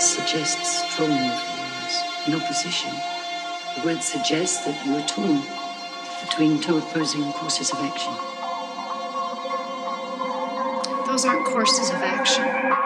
Ambivalence suggests strong feelings in opposition. The word suggests that you are torn between two opposing courses of action. Those aren't courses of action.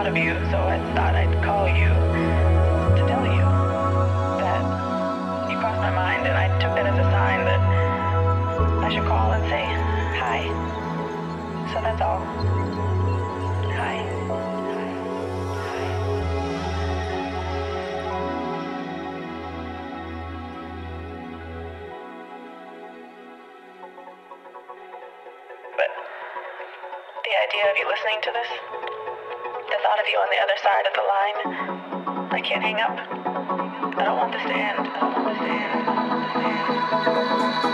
Thought of you, so I thought I'd call you to tell you that you crossed my mind, and I took that as a sign that I should call and say hi. So that's all. Hi. But the idea of you listening to this, on the other side of the line, I can't hang up. I don't want this to end. I don't want this to end. I don't want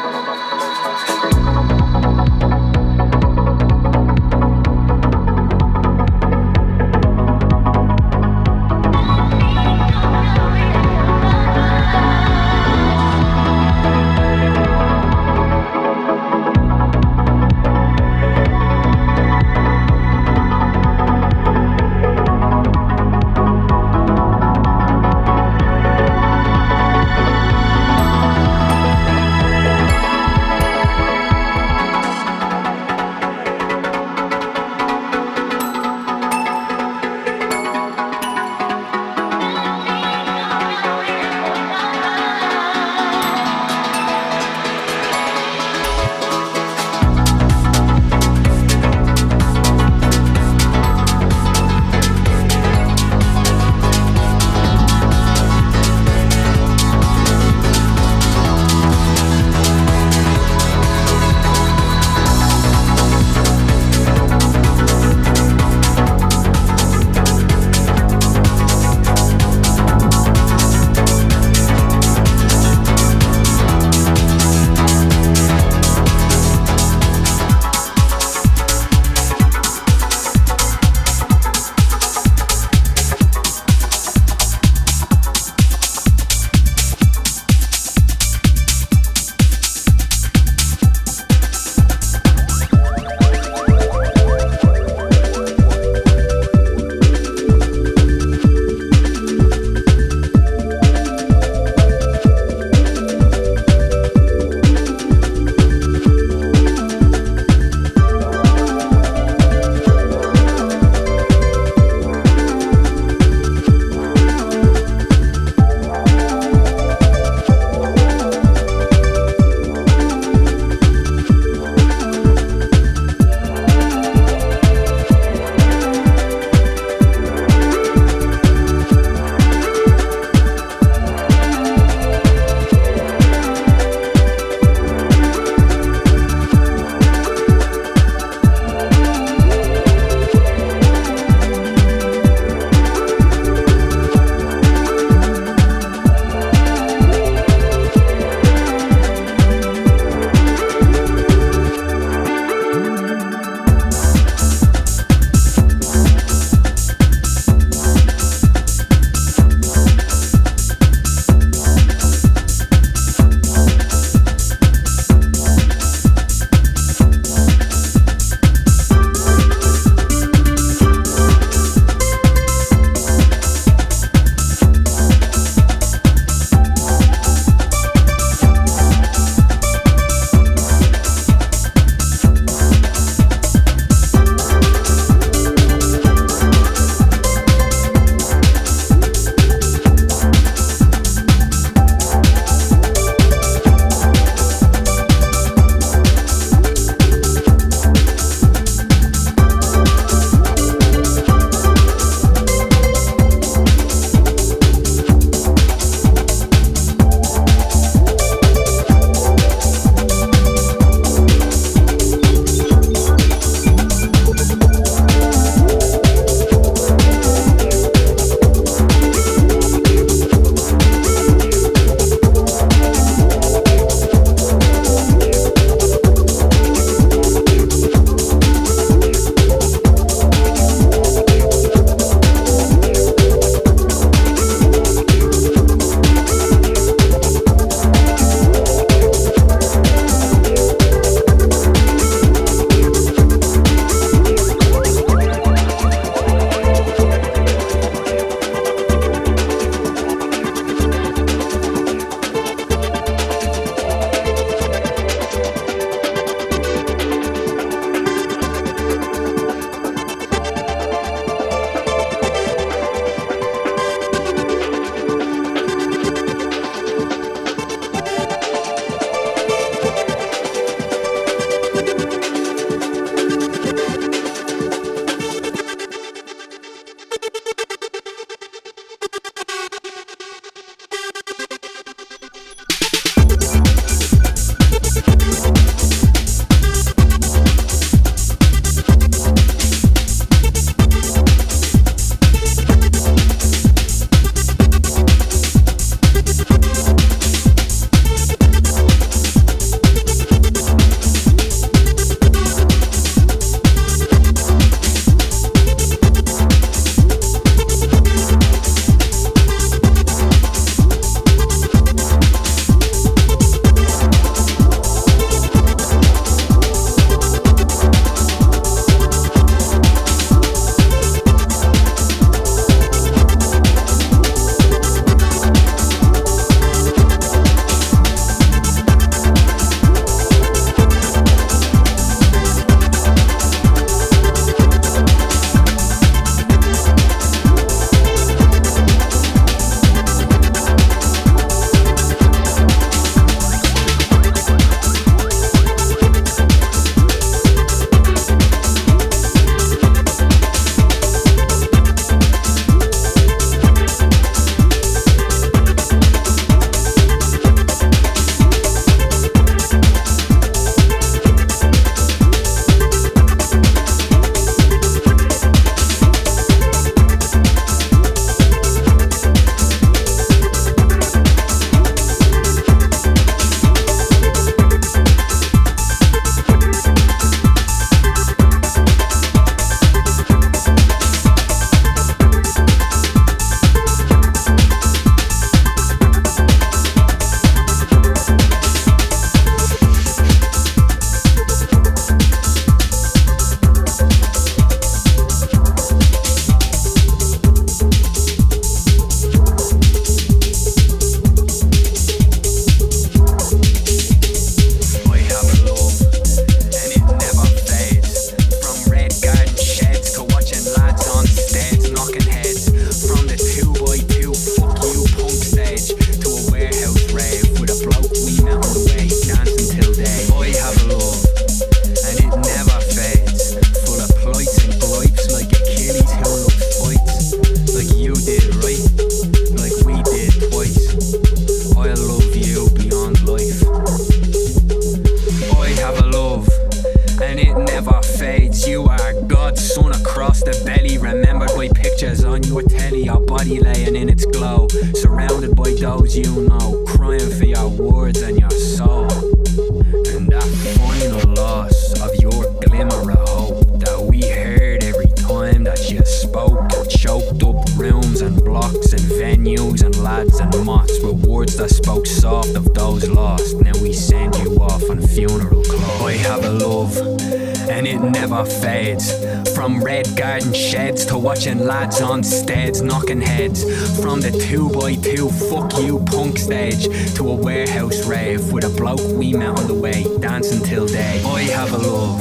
knocking heads. From the 2 by 2 fuck you punk stage to a warehouse rave with a bloke we met on the way, dancing till day. I have a love.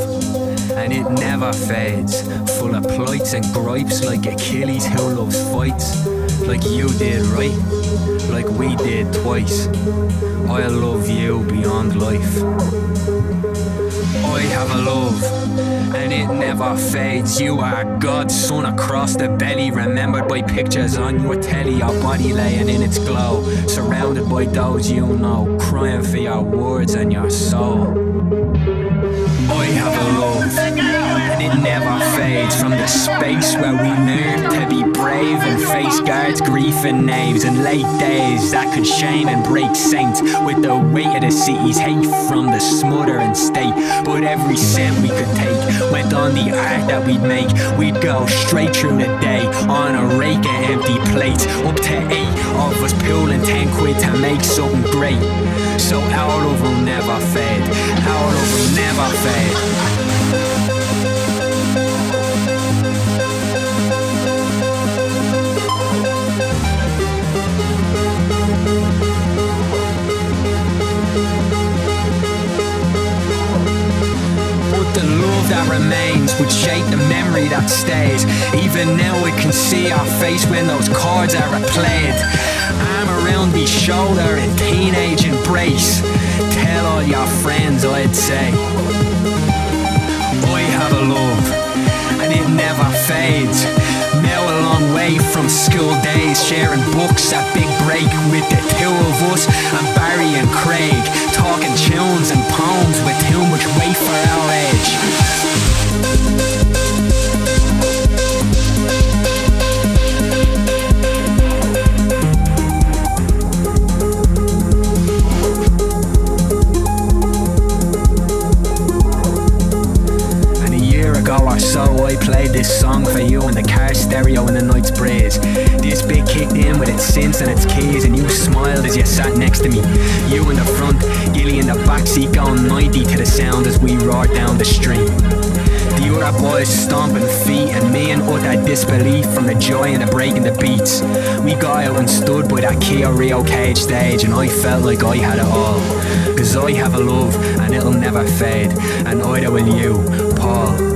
And it never fades, full of plights and gripes like Achilles who loves fights, like you did, right? Like we did twice. I love you beyond life. I have a love, and it never fades. You are God's son across the belly, remembered by pictures on your telly, your body laying in its glow, surrounded by those you know, crying for your words and your soul. I have a love, and it never fades from the space where we learn to be and face guards, grief and knaves and late days that could shame and break saints with the weight of the city's hate from the smothering state. But every cent we could take went on the art that we'd make. We'd go straight through the day on a rake of empty plates, up to eight of us pulling ten quid to make something great. So our love will never fade, our love will never fade. That remains would shape the memory that stays. Even now we can see our face when those chords are replayed. Arm around the shoulder in teenage embrace. Tell all your friends, I'd say. I have a love, and it never fades. Now a long way from school days, sharing books at Big Break with the two of us and Barry and Craig, talking tunes and poems with too much weight for our age. Stereo in the night's breeze. This bit kicked in with its synths and its keys, and you smiled as you sat next to me. You in the front, Gilly in the backseat, going 90 to the sound as we roared down the street. The other boys stomping feet, and me in utter disbelief from the joy and the breaking the beats. We got out and stood by that Kia Rio cage stage, and I felt like I had it all. Cause I have a love, and it'll never fade, and either will you, Paul.